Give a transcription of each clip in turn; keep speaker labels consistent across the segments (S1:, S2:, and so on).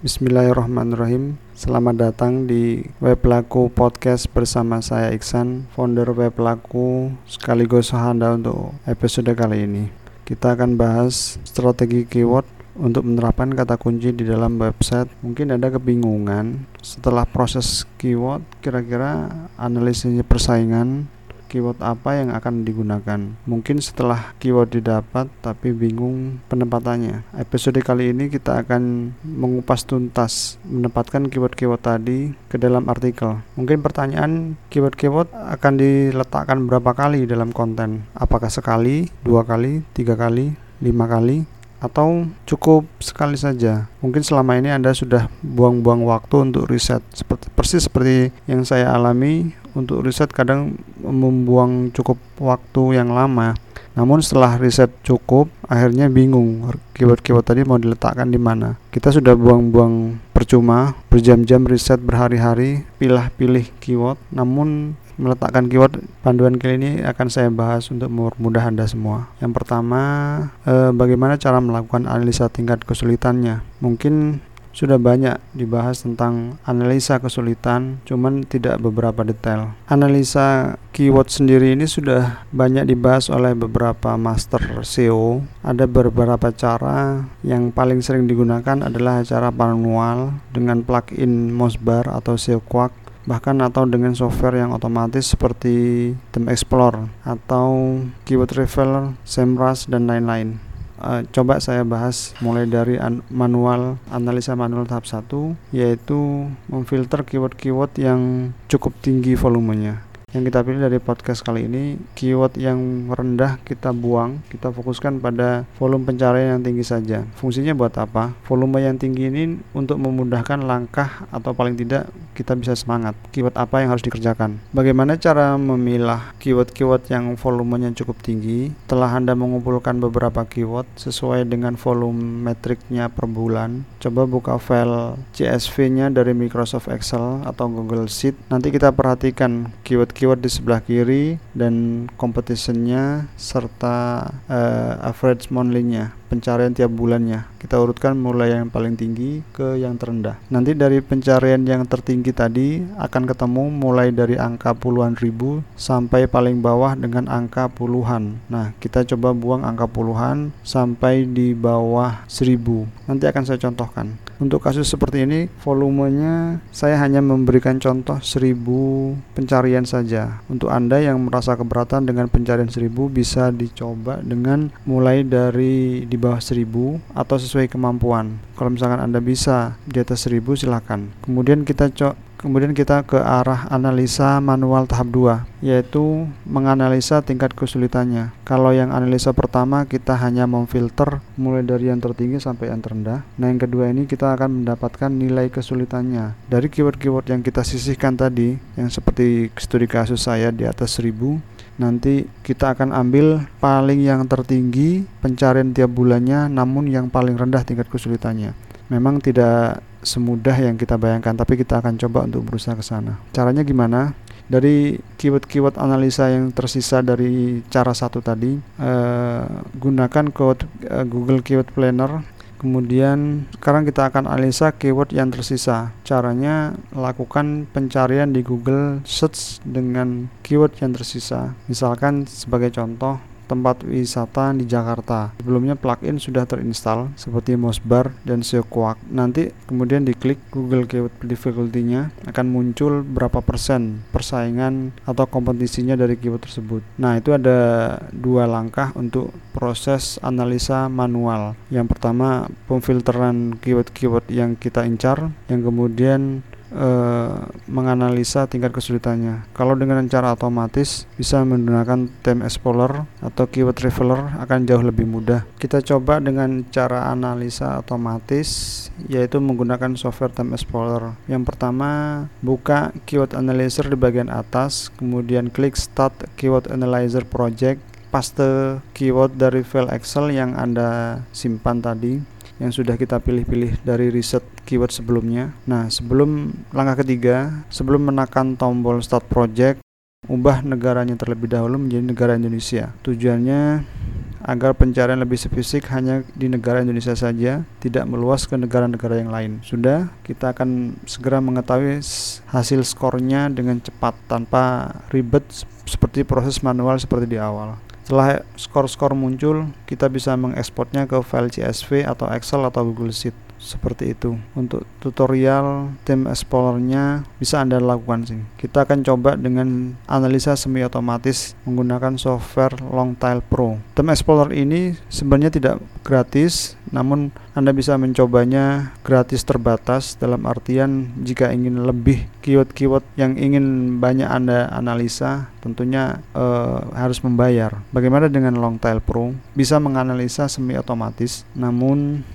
S1: Bismillahirrahmanirrahim. Selamat datang di Web Laku Podcast bersama saya Iksan, founder Web Laku sekaligus Anda untuk episode kali ini. Kita akan bahas strategi keyword untuk menerapkan kata kunci di dalam website. Mungkin ada kebingungan setelah proses keyword, kira-kira analisisnya persaingan keyword apa yang akan digunakan. Mungkin setelah keyword didapat tapi bingung penempatannya. Episode kali ini kita akan mengupas tuntas menempatkan keyword-keyword tadi ke dalam artikel. Mungkin pertanyaan keyword-keyword akan diletakkan berapa kali dalam konten? Apakah sekali, dua kali, tiga kali, lima kali? Atau cukup sekali saja. Mungkin selama ini Anda sudah buang-buang waktu untuk riset seperti persis seperti yang saya alami untuk riset kadang membuang cukup waktu yang lama. Namun setelah riset cukup, akhirnya bingung keyword-keyword tadi mau diletakkan di mana. Kita sudah buang-buang percuma, berjam-jam riset berhari-hari, pilih-pilih keyword, namun meletakkan keyword panduan kali ini akan saya bahas untuk mempermudah Anda semua. Yang pertama, eh, bagaimana cara melakukan analisa tingkat kesulitannya. Mungkin sudah banyak dibahas tentang analisa kesulitan, cuman tidak beberapa detail. Analisa keyword sendiri ini sudah banyak dibahas oleh beberapa master SEO. Ada beberapa cara yang paling sering digunakan adalah cara manual dengan plugin Mosbar atau SEO Quark bahkan atau dengan software yang otomatis seperti Theme Explorer atau Keyword Revealer, SEMrush dan lain-lain. Uh, coba saya bahas mulai dari an manual analisa manual tahap 1 yaitu memfilter keyword-keyword yang cukup tinggi volumenya yang kita pilih dari podcast kali ini keyword yang rendah kita buang kita fokuskan pada volume pencarian yang tinggi saja. Fungsinya buat apa? Volume yang tinggi ini untuk memudahkan langkah atau paling tidak kita bisa semangat. Keyword apa yang harus dikerjakan? Bagaimana cara memilah keyword-keyword yang volumenya cukup tinggi? Telah anda mengumpulkan beberapa keyword sesuai dengan volume metriknya per bulan? Coba buka file CSV nya dari Microsoft Excel atau Google Sheet. Nanti kita perhatikan keyword keyword di sebelah kiri dan competitionnya serta uh, average monthly-nya pencarian tiap bulannya. Kita urutkan mulai yang paling tinggi ke yang terendah. Nanti dari pencarian yang tertinggi tadi akan ketemu mulai dari angka puluhan ribu sampai paling bawah dengan angka puluhan. Nah, kita coba buang angka puluhan sampai di bawah seribu. Nanti akan saya contohkan. Untuk kasus seperti ini, volumenya saya hanya memberikan contoh seribu pencarian saja. Untuk Anda yang merasa keberatan dengan pencarian seribu bisa dicoba dengan mulai dari di bawah 1000 atau sesuai kemampuan. Kalau misalkan Anda bisa di atas 1000 silakan. Kemudian kita cok Kemudian kita ke arah analisa manual tahap 2 yaitu menganalisa tingkat kesulitannya. Kalau yang analisa pertama kita hanya memfilter mulai dari yang tertinggi sampai yang terendah. Nah, yang kedua ini kita akan mendapatkan nilai kesulitannya. Dari keyword-keyword yang kita sisihkan tadi yang seperti studi kasus saya di atas 1000 nanti kita akan ambil paling yang tertinggi pencarian tiap bulannya namun yang paling rendah tingkat kesulitannya. Memang tidak semudah yang kita bayangkan tapi kita akan coba untuk berusaha ke sana. Caranya gimana? Dari keyword-keyword analisa yang tersisa dari cara satu tadi eh, gunakan code eh, Google Keyword Planner Kemudian sekarang kita akan analisa keyword yang tersisa. Caranya lakukan pencarian di Google Search dengan keyword yang tersisa. Misalkan sebagai contoh tempat wisata di Jakarta. Sebelumnya plugin sudah terinstall seperti Mosbar dan Seoquak. Nanti kemudian diklik Google Keyword Difficulty-nya akan muncul berapa persen persaingan atau kompetisinya dari keyword tersebut. Nah, itu ada dua langkah untuk proses analisa manual. Yang pertama, pemfilteran keyword-keyword yang kita incar, yang kemudian uh, menganalisa tingkat kesulitannya. Kalau dengan cara otomatis bisa menggunakan Theme Explorer atau Keyword Revealer akan jauh lebih mudah. Kita coba dengan cara analisa otomatis yaitu menggunakan software Theme Explorer. Yang pertama, buka Keyword Analyzer di bagian atas, kemudian klik Start Keyword Analyzer Project, paste keyword dari file Excel yang Anda simpan tadi yang sudah kita pilih-pilih dari riset keyword sebelumnya. Nah, sebelum langkah ketiga, sebelum menekan tombol start project, ubah negaranya terlebih dahulu menjadi negara Indonesia. Tujuannya agar pencarian lebih spesifik hanya di negara Indonesia saja, tidak meluas ke negara-negara yang lain. Sudah, kita akan segera mengetahui hasil skornya dengan cepat tanpa ribet seperti proses manual seperti di awal. Setelah skor-skor muncul, kita bisa mengekspornya ke file CSV atau Excel atau Google Sheet seperti itu. Untuk tutorial tim explorernya bisa anda lakukan sih kita akan coba dengan analisa semi otomatis menggunakan software Longtail Pro. Tim explorer ini sebenarnya tidak gratis namun anda bisa mencobanya gratis terbatas dalam artian jika ingin lebih keyword-keyword yang ingin banyak anda analisa tentunya uh, harus membayar. Bagaimana dengan Longtail Pro? Bisa menganalisa semi otomatis namun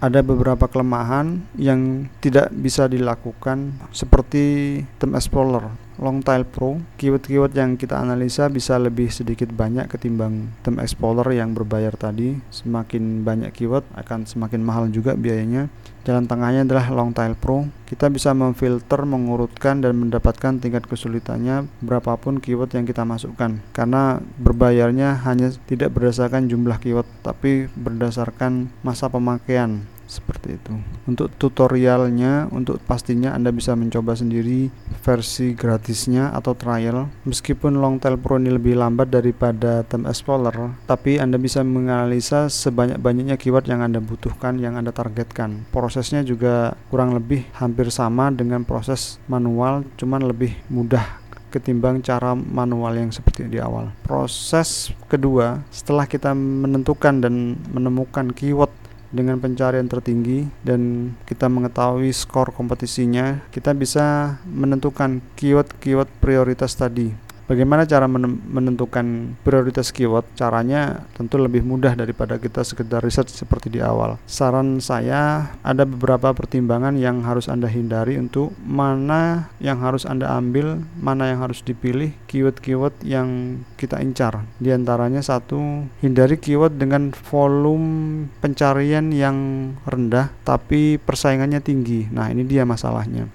S1: ada beberapa kelemahan yang tidak bisa dilakukan seperti Term Explorer Longtail Pro. Keyword-keyword yang kita analisa bisa lebih sedikit banyak ketimbang Term Explorer yang berbayar tadi. Semakin banyak keyword akan semakin mahal juga biayanya jalan tengahnya adalah Longtail Pro. Kita bisa memfilter mengurutkan dan mendapatkan tingkat kesulitannya berapapun keyword yang kita masukkan. Karena berbayarnya hanya tidak berdasarkan jumlah keyword tapi berdasarkan masa pemakaian seperti itu. Untuk tutorialnya untuk pastinya anda bisa mencoba sendiri versi gratisnya atau trial. Meskipun Longtail Pro ini lebih lambat daripada Term Explorer tapi anda bisa menganalisa sebanyak-banyaknya keyword yang anda butuhkan yang anda targetkan. Prosesnya juga kurang lebih hampir sama dengan proses manual cuman lebih mudah ketimbang cara manual yang seperti di awal. Proses kedua, setelah kita menentukan dan menemukan keyword dengan pencarian tertinggi dan kita mengetahui skor kompetisinya, kita bisa menentukan keyword-keyword prioritas tadi Bagaimana cara menentukan prioritas keyword? Caranya tentu lebih mudah daripada kita sekedar riset seperti di awal. Saran saya ada beberapa pertimbangan yang harus Anda hindari untuk mana yang harus Anda ambil, mana yang harus dipilih, keyword-keyword yang kita incar. Di antaranya satu, hindari keyword dengan volume pencarian yang rendah tapi persaingannya tinggi. Nah, ini dia masalahnya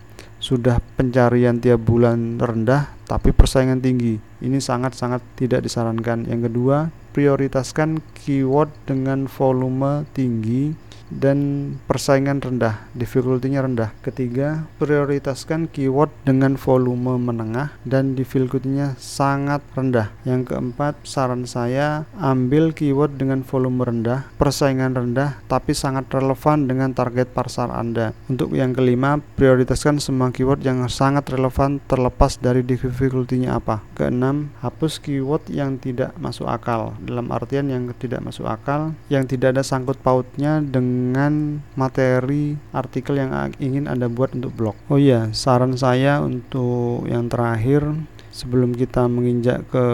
S1: sudah pencarian tiap bulan rendah tapi persaingan tinggi. Ini sangat-sangat tidak disarankan. Yang kedua, prioritaskan keyword dengan volume tinggi dan persaingan rendah, difficulty-nya rendah. Ketiga, prioritaskan keyword dengan volume menengah dan difficulty-nya sangat rendah. Yang keempat, saran saya ambil keyword dengan volume rendah, persaingan rendah tapi sangat relevan dengan target pasar Anda. Untuk yang kelima, prioritaskan semua keyword yang sangat relevan terlepas dari difficulty-nya apa. Keenam, hapus keyword yang tidak masuk akal. Dalam artian yang tidak masuk akal, yang tidak ada sangkut pautnya dengan dengan materi artikel yang ingin Anda buat untuk blog. Oh iya, saran saya untuk yang terakhir sebelum kita menginjak ke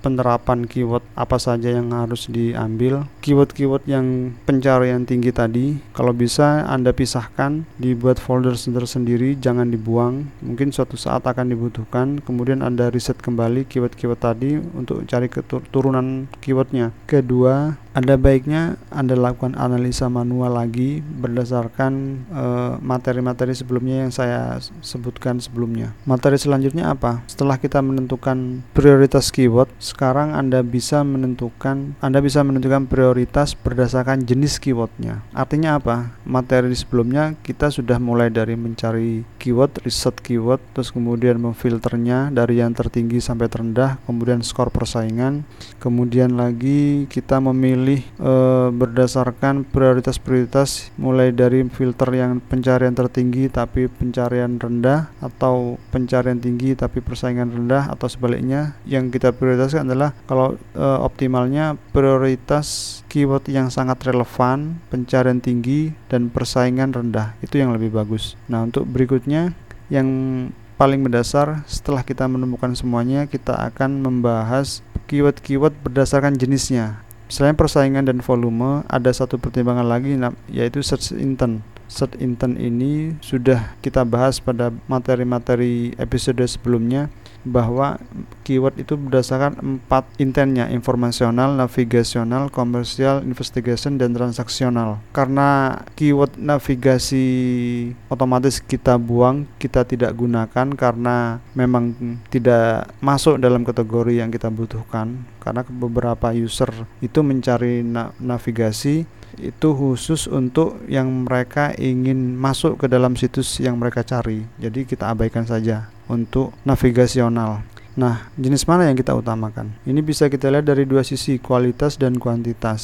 S1: penerapan keyword apa saja yang harus diambil keyword-keyword yang pencarian tinggi tadi kalau bisa anda pisahkan dibuat folder sendiri jangan dibuang. Mungkin suatu saat akan dibutuhkan. Kemudian anda riset kembali keyword-keyword tadi untuk cari keturunan keywordnya. Kedua ada baiknya Anda lakukan analisa manual lagi berdasarkan eh, materi-materi uh, sebelumnya yang saya sebutkan sebelumnya. Materi selanjutnya apa? Setelah kita menentukan prioritas keyword, sekarang Anda bisa menentukan Anda bisa menentukan prioritas berdasarkan jenis keywordnya. Artinya apa? Materi sebelumnya kita sudah mulai dari mencari keyword, riset keyword, terus kemudian memfilternya dari yang tertinggi sampai terendah, kemudian skor persaingan, kemudian lagi kita memilih memilih e, berdasarkan prioritas-prioritas mulai dari filter yang pencarian tertinggi tapi pencarian rendah atau pencarian tinggi tapi persaingan rendah atau sebaliknya yang kita prioritaskan adalah kalau e, optimalnya prioritas keyword yang sangat relevan, pencarian tinggi dan persaingan rendah. Itu yang lebih bagus. Nah, untuk berikutnya yang paling mendasar setelah kita menemukan semuanya kita akan membahas keyword-keyword berdasarkan jenisnya Selain persaingan dan volume, ada satu pertimbangan lagi yaitu search intent. Search intent ini sudah kita bahas pada materi-materi episode sebelumnya bahwa keyword itu berdasarkan empat intennya informasional, navigasional, komersial, investigation dan transaksional. Karena keyword navigasi otomatis kita buang, kita tidak gunakan karena memang tidak masuk dalam kategori yang kita butuhkan. Karena beberapa user itu mencari na navigasi itu khusus untuk yang mereka ingin masuk ke dalam situs yang mereka cari. Jadi kita abaikan saja untuk navigasional. Nah, jenis mana yang kita utamakan? Ini bisa kita lihat dari dua sisi, kualitas dan kuantitas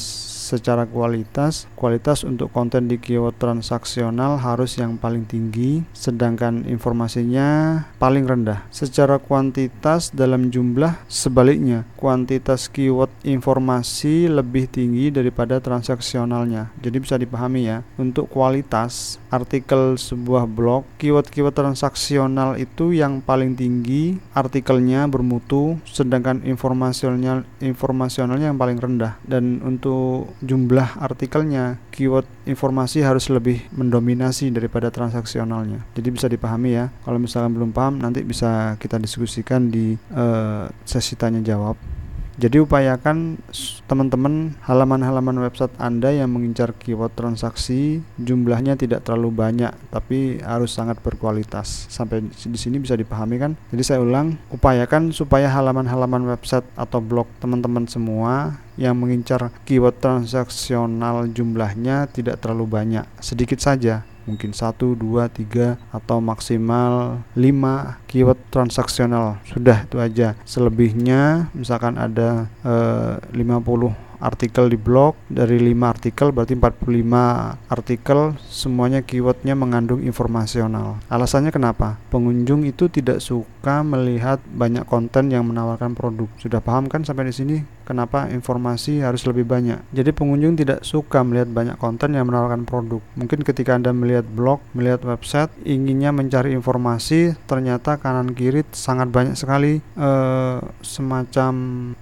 S1: secara kualitas, kualitas untuk konten di keyword transaksional harus yang paling tinggi, sedangkan informasinya paling rendah. Secara kuantitas dalam jumlah sebaliknya, kuantitas keyword informasi lebih tinggi daripada transaksionalnya. Jadi bisa dipahami ya. Untuk kualitas artikel sebuah blog, keyword-keyword transaksional itu yang paling tinggi, artikelnya bermutu, sedangkan informasionalnya informasionalnya yang paling rendah. Dan untuk jumlah artikelnya, keyword informasi harus lebih mendominasi daripada transaksionalnya. Jadi bisa dipahami ya. Kalau misalkan belum paham, nanti bisa kita diskusikan di uh, sesi tanya jawab. Jadi upayakan teman-teman halaman-halaman website Anda yang mengincar keyword transaksi jumlahnya tidak terlalu banyak tapi harus sangat berkualitas. Sampai di sini bisa dipahami kan? Jadi saya ulang, upayakan supaya halaman-halaman website atau blog teman-teman semua yang mengincar keyword transaksional jumlahnya tidak terlalu banyak, sedikit saja mungkin 1, 2, 3 atau maksimal 5 keyword transaksional. Sudah itu aja. Selebihnya misalkan ada eh, 50 artikel di blog dari 5 artikel berarti 45 artikel semuanya keywordnya mengandung informasional. Alasannya kenapa? Pengunjung itu tidak suka melihat banyak konten yang menawarkan produk. Sudah paham kan sampai di sini kenapa informasi harus lebih banyak jadi pengunjung tidak suka melihat banyak konten yang menawarkan produk mungkin ketika anda melihat blog melihat website inginnya mencari informasi ternyata kanan kiri sangat banyak sekali eh, semacam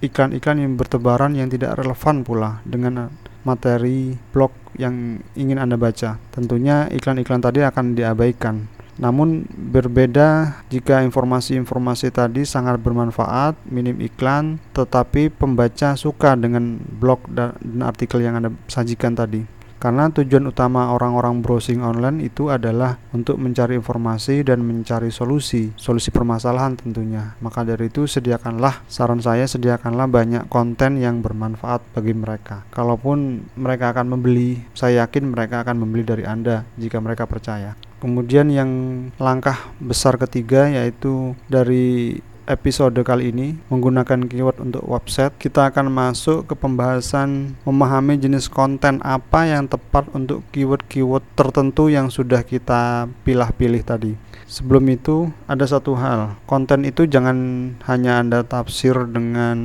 S1: iklan-iklan yang bertebaran yang tidak relevan relevan pula dengan materi blog yang ingin Anda baca. Tentunya iklan-iklan tadi akan diabaikan. Namun berbeda jika informasi-informasi tadi sangat bermanfaat, minim iklan, tetapi pembaca suka dengan blog dan artikel yang Anda sajikan tadi. Karena tujuan utama orang-orang browsing online itu adalah untuk mencari informasi dan mencari solusi, solusi permasalahan tentunya. Maka dari itu sediakanlah, saran saya sediakanlah banyak konten yang bermanfaat bagi mereka. Kalaupun mereka akan membeli, saya yakin mereka akan membeli dari Anda jika mereka percaya. Kemudian yang langkah besar ketiga yaitu dari episode kali ini menggunakan keyword untuk website kita akan masuk ke pembahasan memahami jenis konten apa yang tepat untuk keyword-keyword tertentu yang sudah kita pilih-pilih tadi. Sebelum itu ada satu hal. Konten itu jangan hanya anda tafsir dengan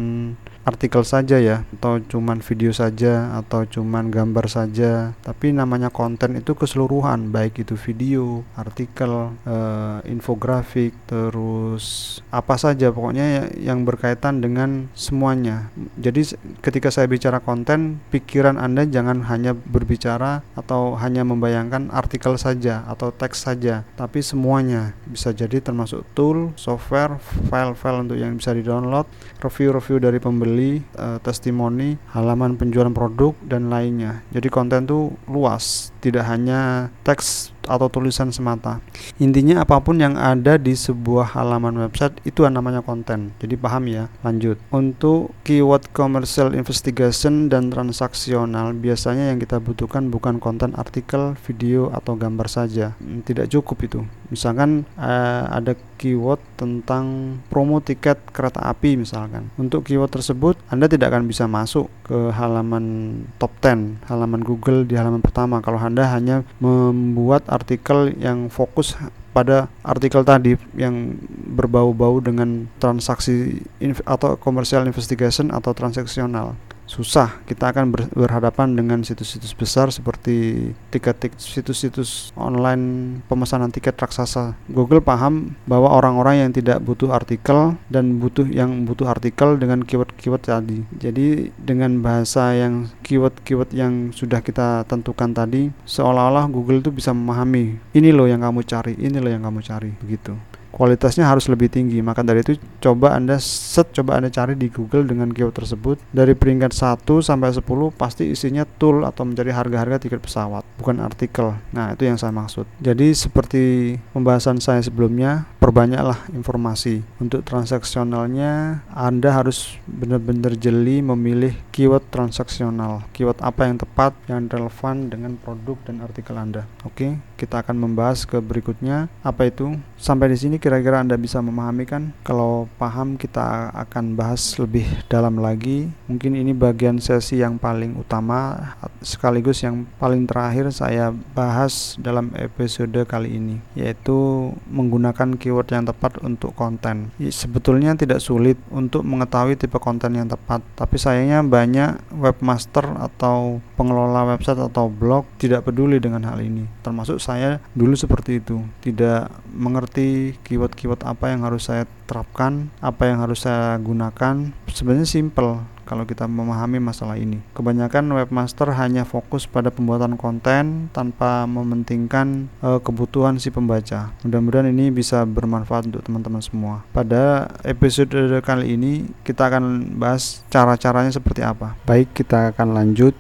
S1: artikel saja ya atau cuman video saja atau cuman gambar saja. Tapi namanya konten itu keseluruhan baik itu video artikel uh, infografik terus apa saja pokoknya yang berkaitan dengan semuanya. Jadi ketika saya bicara konten pikiran anda jangan hanya berbicara atau hanya membayangkan artikel saja atau teks saja tapi semuanya. Bisa jadi termasuk tool software file-file untuk yang bisa di download review-review dari pembeli uh, testimoni, halaman penjualan produk dan lainnya. Jadi konten itu luas, tidak hanya teks atau tulisan semata. Intinya apa pun yang ada di sebuah halaman website itu namanya konten. Jadi paham ya. Lanjut. Untuk keyword commercial investigation dan transaksional biasanya yang kita butuhkan bukan konten artikel, video atau gambar saja. Hmm, tidak cukup itu. Misalkan uh, ada keyword tentang promo tiket kereta api misalkan. Untuk keyword tersebut Anda tidak akan bisa masuk ke halaman top 10, halaman Google di halaman pertama kalau Anda hanya membuat artikel yang fokus pada artikel tadi yang berbau-bau dengan transaksi atau commercial investigation atau transaksional susah. Kita akan ber, berhadapan dengan situs-situs besar seperti tiket situs-situs online pemesanan tiket raksasa. Google paham bahwa orang-orang yang tidak butuh artikel dan butuh yang butuh artikel dengan keyword-keyword tadi. Jadi dengan bahasa yang keyword-keyword yang sudah kita tentukan tadi seolah-olah Google itu bisa memahami ini loh yang kamu cari ini loh yang kamu cari begitu kualitasnya harus lebih tinggi. Maka dari itu coba Anda set coba Anda cari di Google dengan keyword tersebut dari peringkat 1 sampai 10 pasti isinya tool atau mencari harga-harga tiket pesawat, bukan artikel. Nah, itu yang saya maksud. Jadi seperti pembahasan saya sebelumnya, perbanyaklah informasi. Untuk transaksionalnya Anda harus benar-benar jeli memilih keyword transaksional. Keyword apa yang tepat, yang relevan dengan produk dan artikel Anda. Oke, kita akan membahas ke berikutnya. Apa itu? Sampai di sini kira-kira Anda bisa memahami kan? Kalau paham kita akan bahas lebih dalam lagi. Mungkin ini bagian sesi yang paling utama sekaligus yang paling terakhir saya bahas dalam episode kali ini, yaitu menggunakan keyword yang tepat untuk konten. Sebetulnya tidak sulit untuk mengetahui tipe konten yang tepat, tapi sayangnya banyak webmaster atau pengelola website atau blog tidak peduli dengan hal ini. Termasuk saya dulu seperti itu, tidak mengerti keyword-keyword apa yang harus saya terapkan, apa yang harus saya gunakan. Sebenarnya simple kalau kita memahami masalah ini. Kebanyakan webmaster hanya fokus pada pembuatan konten tanpa mementingkan e, kebutuhan si pembaca. Mudah-mudahan ini bisa bermanfaat untuk teman-teman semua. Pada episode kali ini kita akan bahas cara-caranya seperti apa. Baik, kita akan lanjut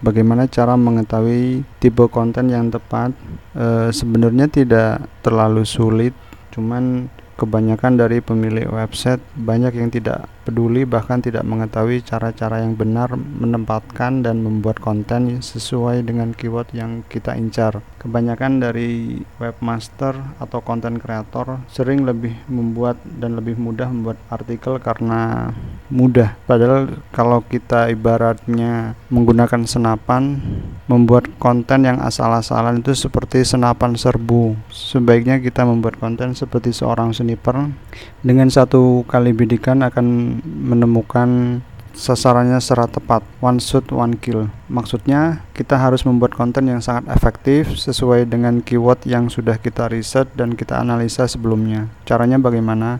S1: bagaimana cara mengetahui tipe konten yang tepat. E, sebenarnya tidak terlalu sulit, cuman kebanyakan dari pemilik website banyak yang tidak peduli bahkan tidak mengetahui cara-cara yang benar menempatkan dan membuat konten sesuai dengan keyword yang kita incar. Kebanyakan dari webmaster atau konten kreator sering lebih membuat dan lebih mudah membuat artikel karena mudah. Padahal kalau kita ibaratnya menggunakan senapan membuat konten yang asal-asalan itu seperti senapan serbu. Sebaiknya kita membuat konten seperti seorang sniper dengan satu kali bidikan akan menemukan sasarannya secara tepat. One shot one kill. Maksudnya kita harus membuat konten yang sangat efektif sesuai dengan keyword yang sudah kita riset dan kita analisa sebelumnya. Caranya bagaimana?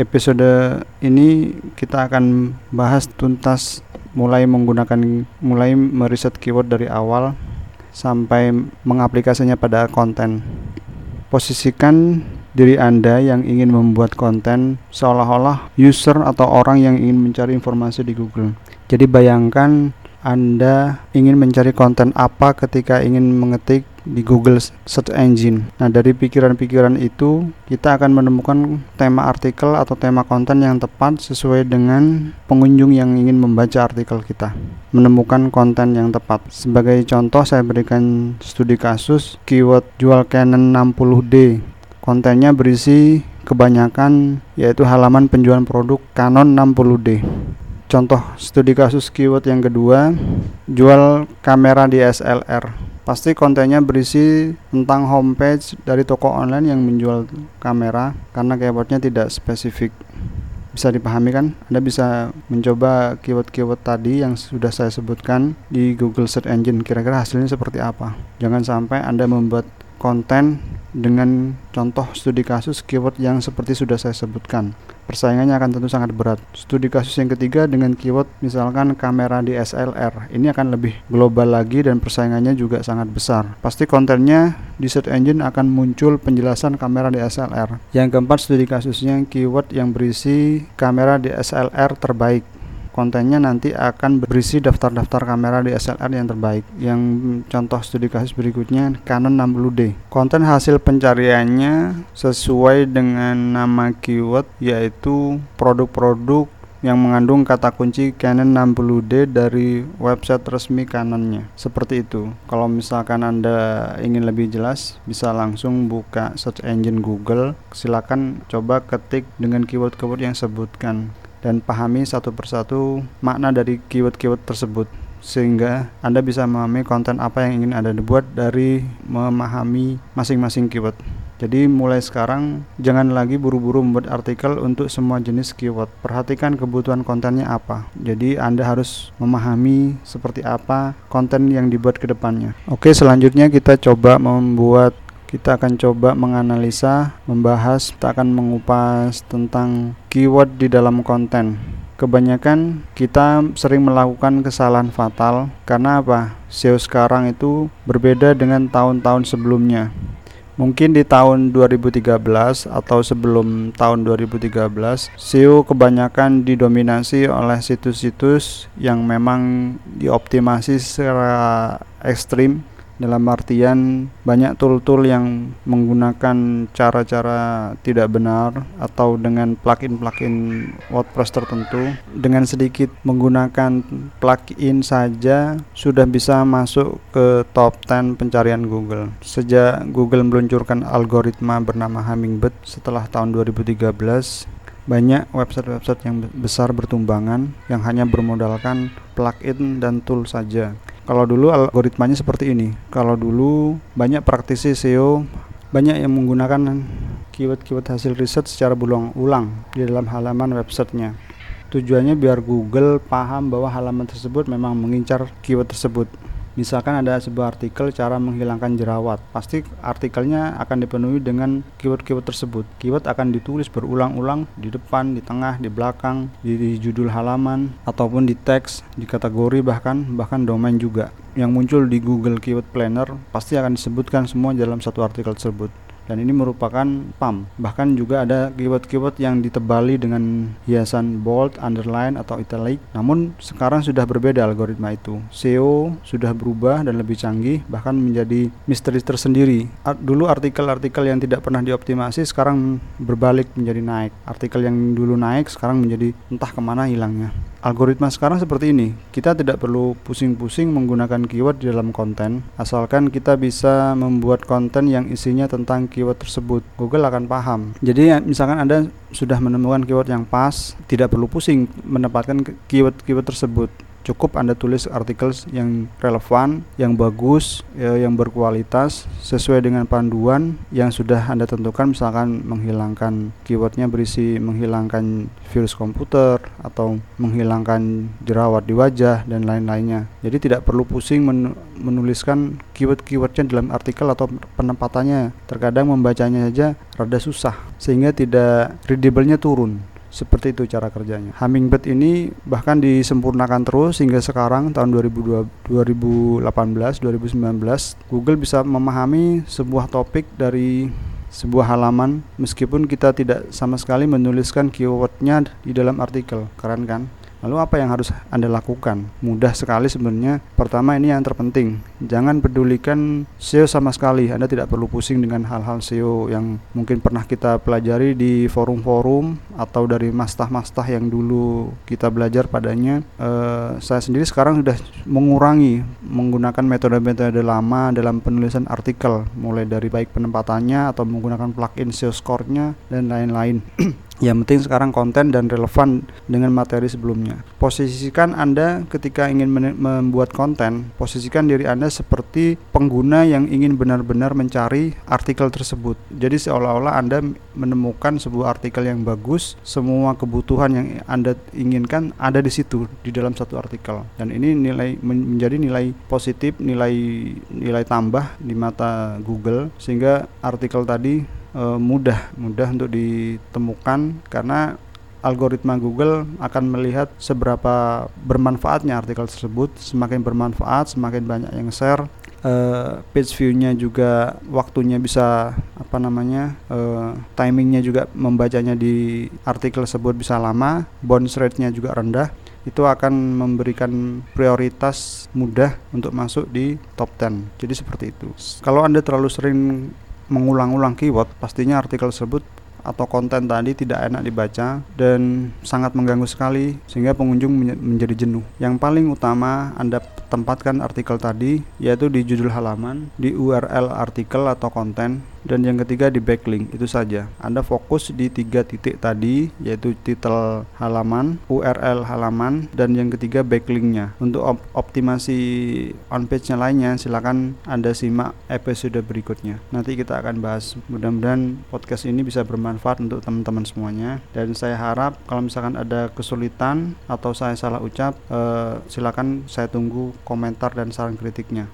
S1: Episode ini kita akan bahas tuntas mulai menggunakan mulai meriset keyword dari awal sampai mengaplikasinya pada konten. Posisikan diri Anda yang ingin membuat konten seolah-olah user atau orang yang ingin mencari informasi di Google. Jadi bayangkan Anda ingin mencari konten apa ketika ingin mengetik di Google Search Engine. Nah, dari pikiran-pikiran itu kita akan menemukan tema artikel atau tema konten yang tepat sesuai dengan pengunjung yang ingin membaca artikel kita. Menemukan konten yang tepat. Sebagai contoh saya berikan studi kasus keyword jual Canon 60D Kontennya berisi kebanyakan yaitu halaman penjualan produk Canon 60D. Contoh studi kasus keyword yang kedua, jual kamera DSLR. Pasti kontennya berisi tentang homepage dari toko online yang menjual kamera karena keywordnya tidak spesifik. Bisa dipahami kan? Anda bisa mencoba keyword-keyword tadi yang sudah saya sebutkan di Google Search Engine. Kira-kira hasilnya seperti apa? Jangan sampai Anda membuat konten dengan contoh studi kasus keyword yang seperti sudah saya sebutkan. Persaingannya akan tentu sangat berat. Studi kasus yang ketiga dengan keyword misalkan kamera DSLR. Ini akan lebih global lagi dan persaingannya juga sangat besar. Pasti kontennya di search engine akan muncul penjelasan kamera DSLR. Yang keempat studi kasusnya keyword yang berisi kamera DSLR terbaik kontennya nanti akan berisi daftar-daftar kamera DSLR yang terbaik. Yang contoh studi kasus berikutnya Canon 60D. Konten hasil pencariannya sesuai dengan nama keyword yaitu produk-produk yang mengandung kata kunci Canon 60D dari website resmi Canonnya. Seperti itu. Kalau misalkan Anda ingin lebih jelas, bisa langsung buka search engine Google. Silakan coba ketik dengan keyword-keyword yang sebutkan dan pahami satu persatu makna dari keyword-keyword tersebut sehingga Anda bisa memahami konten apa yang ingin Anda buat dari memahami masing-masing keyword. Jadi mulai sekarang jangan lagi buru-buru membuat artikel untuk semua jenis keyword. Perhatikan kebutuhan kontennya apa. Jadi Anda harus memahami seperti apa konten yang dibuat ke depannya. Oke, selanjutnya kita coba membuat kita akan coba menganalisa, membahas, kita akan mengupas tentang keyword di dalam konten. Kebanyakan kita sering melakukan kesalahan fatal karena apa? SEO sekarang itu berbeda dengan tahun-tahun sebelumnya. Mungkin di tahun 2013 atau sebelum tahun 2013, SEO kebanyakan didominasi oleh situs-situs yang memang dioptimasi secara ekstrim dalam artian banyak tool-tool yang menggunakan cara-cara tidak benar atau dengan plugin-plugin WordPress tertentu. Dengan sedikit menggunakan plugin saja sudah bisa masuk ke top 10 pencarian Google. Sejak Google meluncurkan algoritma bernama Hummingbird setelah tahun 2013 banyak website-website yang besar bertumbangan yang hanya bermodalkan plugin dan tool saja kalau dulu algoritmanya seperti ini. Kalau dulu banyak praktisi SEO banyak yang menggunakan keyword-keyword hasil riset secara berulang-ulang di dalam halaman websitenya. Tujuannya biar Google paham bahwa halaman tersebut memang mengincar keyword tersebut. Misalkan ada sebuah artikel cara menghilangkan jerawat, pasti artikelnya akan dipenuhi dengan keyword-keyword tersebut. Keyword akan ditulis berulang-ulang di depan, di tengah, di belakang, di, di judul halaman ataupun di teks, di kategori bahkan bahkan domain juga. Yang muncul di Google Keyword Planner pasti akan disebutkan semua dalam satu artikel tersebut dan ini merupakan pump. Bahkan juga ada keyword-keyword yang ditebali dengan hiasan bold, underline atau italic. Namun sekarang sudah berbeda algoritma itu. SEO sudah berubah dan lebih canggih bahkan menjadi misteri tersendiri. Dulu artikel-artikel yang tidak pernah dioptimasi sekarang berbalik menjadi naik. Artikel yang dulu naik sekarang menjadi entah ke mana hilangnya algoritma sekarang seperti ini. Kita tidak perlu pusing-pusing menggunakan keyword di dalam konten, asalkan kita bisa membuat konten yang isinya tentang keyword tersebut. Google akan paham. Jadi misalkan Anda sudah menemukan keyword yang pas, tidak perlu pusing menempatkan keyword-keyword tersebut cukup Anda tulis artikel yang relevan, yang bagus, ya, yang berkualitas sesuai dengan panduan yang sudah Anda tentukan misalkan menghilangkan keywordnya berisi menghilangkan virus komputer atau menghilangkan jerawat di wajah dan lain-lainnya. Jadi tidak perlu pusing men menuliskan keyword-keywordnya dalam artikel atau penempatannya. Terkadang membacanya saja rada susah sehingga tidak readable-nya turun. Seperti itu cara kerjanya. Hummingbird ini bahkan disempurnakan terus hingga sekarang tahun 2018 2019 Google bisa memahami sebuah topik dari sebuah halaman meskipun kita tidak sama sekali menuliskan keywordnya di dalam artikel. Keren kan? Lalu apa yang harus Anda lakukan? Mudah sekali sebenarnya. Pertama ini yang terpenting. Jangan pedulikan SEO sama sekali. Anda tidak perlu pusing dengan hal-hal SEO yang mungkin pernah kita pelajari di forum-forum atau dari mastah-mastah yang dulu kita belajar padanya. Uh, saya sendiri sekarang sudah mengurangi menggunakan metode-metode lama dalam penulisan artikel, mulai dari baik penempatannya atau menggunakan plugin SEO score-nya dan lain-lain. Yang penting sekarang konten dan relevan dengan materi sebelumnya. Posisikan Anda ketika ingin membuat konten, posisikan diri Anda seperti pengguna yang ingin benar-benar mencari artikel tersebut. Jadi seolah-olah Anda menemukan sebuah artikel yang bagus, semua kebutuhan yang Anda inginkan ada di situ di dalam satu artikel. Dan ini nilai menjadi nilai positif, nilai nilai tambah di mata Google sehingga artikel tadi e, mudah mudah untuk ditemukan karena algoritma Google akan melihat seberapa bermanfaatnya artikel tersebut. Semakin bermanfaat semakin banyak yang share. Uh, page view-nya juga waktunya bisa apa namanya uh, timingnya juga membacanya di artikel tersebut bisa lama. Bounce rate-nya juga rendah. Itu akan memberikan prioritas mudah untuk masuk di top 10 jadi seperti itu. Kalau anda terlalu sering mengulang-ulang keyword, pastinya artikel tersebut atau konten tadi tidak enak dibaca dan sangat mengganggu sekali sehingga pengunjung menjadi jenuh. Yang paling utama Anda tempatkan artikel tadi yaitu di judul halaman, di URL artikel atau konten dan yang ketiga di backlink itu saja. Anda fokus di tiga titik tadi yaitu titel halaman URL halaman dan yang ketiga backlinknya. Untuk op optimasi on page nya lainnya silakan Anda simak episode berikutnya. Nanti kita akan bahas. Mudah-mudahan podcast ini bisa bermanfaat untuk teman-teman semuanya. Dan saya harap kalau misalkan ada kesulitan atau saya salah ucap eh, silakan saya tunggu komentar dan saran kritiknya